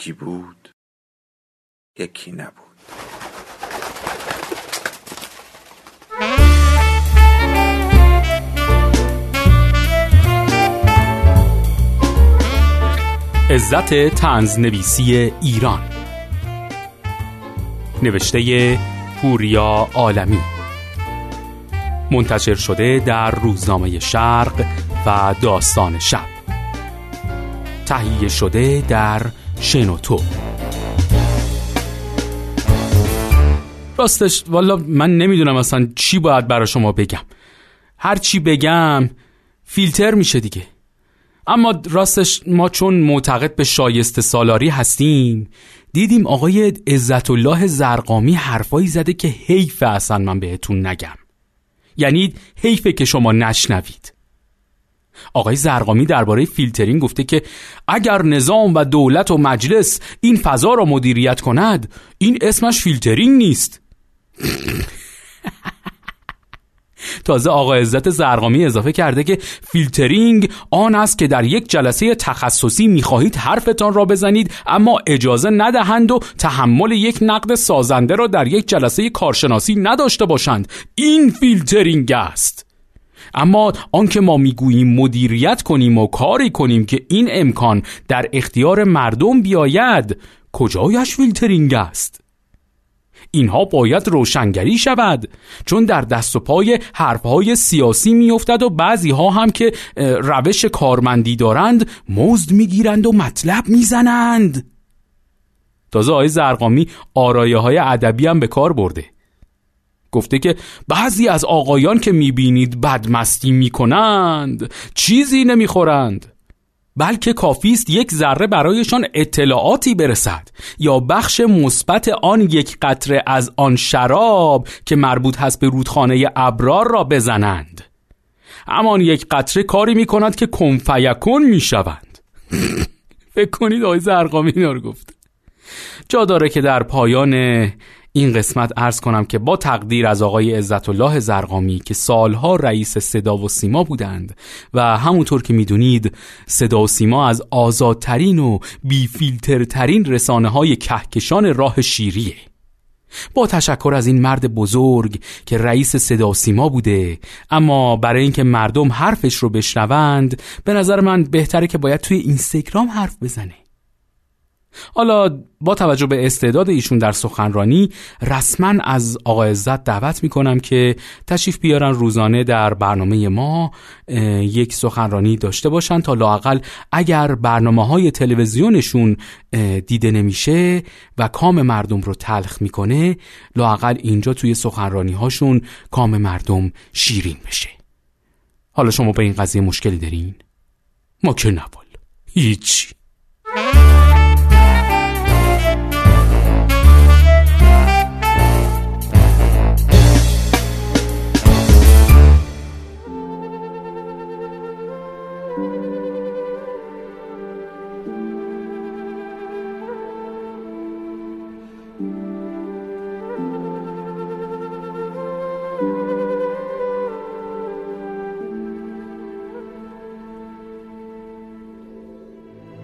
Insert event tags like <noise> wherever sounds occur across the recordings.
یکی بود یکی نبود. عزت تنز نویسی ایران. نوشته پوریا عالمی. منتشر شده در روزنامه شرق و داستان شب. تهیه شده در شنوتو راستش والا من نمی‌دونم اصلا چی باید برای شما بگم. هر چی بگم فیلتر میشه دیگه. اما راستش ما چون معتقد به شایسته سالاری هستیم دیدیم آقای عزت الله زرقامی حرفایی زده که حیف اصلا من بهتون نگم. یعنی حیفه که شما نشنوید. آقای ضرغامی درباره فیلترینگ گفته که اگر نظام و دولت و مجلس این فضا را مدیریت کند این اسمش فیلترینگ نیست. <laughs> تازه آقا عزت ضرغامی اضافه کرده که فیلترینگ آن است که در یک جلسه تخصصی می‌خواهید حرفتان را بزنید اما اجازه ندهند و تحمل یک نقد سازنده را در یک جلسه کارشناسی نداشته باشند. این فیلترینگ است. اما آنکه ما می‌گوییم مدیریت کنیم و کاری کنیم که این امکان در اختیار مردم بیاید کجایش فیلترینگ است؟ اینها باید روشنگری شود چون در دست و پای حرفهای سیاسی میافتد و بعضی ها هم که روش کارمندی دارند مزد می‌گیرند و مطلب می‌زنند. تازه آقای ضرغامی آرایه های ادبی هم به کار برده. گفته که بعضی از آقایان که می‌بینید بدمستی می‌کنند چیزی نمی‌خورند بلکه کافی است یک ذره برایشان اطلاعاتی برسد یا بخش مثبت آن یک قطره از آن شراب که مربوط هست به رودخانه ابرار را بزنند. همان یک قطره کاری می کند که کنفیکون می شوند <laughs> فکر کنید آقای زرقامی اینا رو گفت. جا داره که در پایان این قسمت ارز کنم که با تقدیر از آقای عزت الله زرقامی که سالها رئیس صدا و سیما بودند و همونطور که می‌دونید صدا و سیما از آزادترین و بیفیلترترین رسانه های کهکشان راه شیریه. با تشکر از این مرد بزرگ که رئیس صدا سیما بوده اما برای اینکه مردم حرفش رو بشنوند به نظر من بهتره که باید توی اینستاگرام حرف بزنه. حالا با توجه به استعداد ایشون در سخنرانی رسما از آقا عزت دعوت می‌کنم که تشریف بیارن روزانه در برنامه ما یک سخنرانی داشته باشن تا لاقل اگر برنامه های تلویزیونشون دیده نمیشه و کام مردم رو تلخ می‌کنه لاقل اینجا توی سخنرانی هاشون کام مردم شیرین بشه. حالا شما به این قضیه مشکلی دارین؟ ما که نوال هیچی.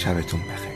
شبتون بخیر.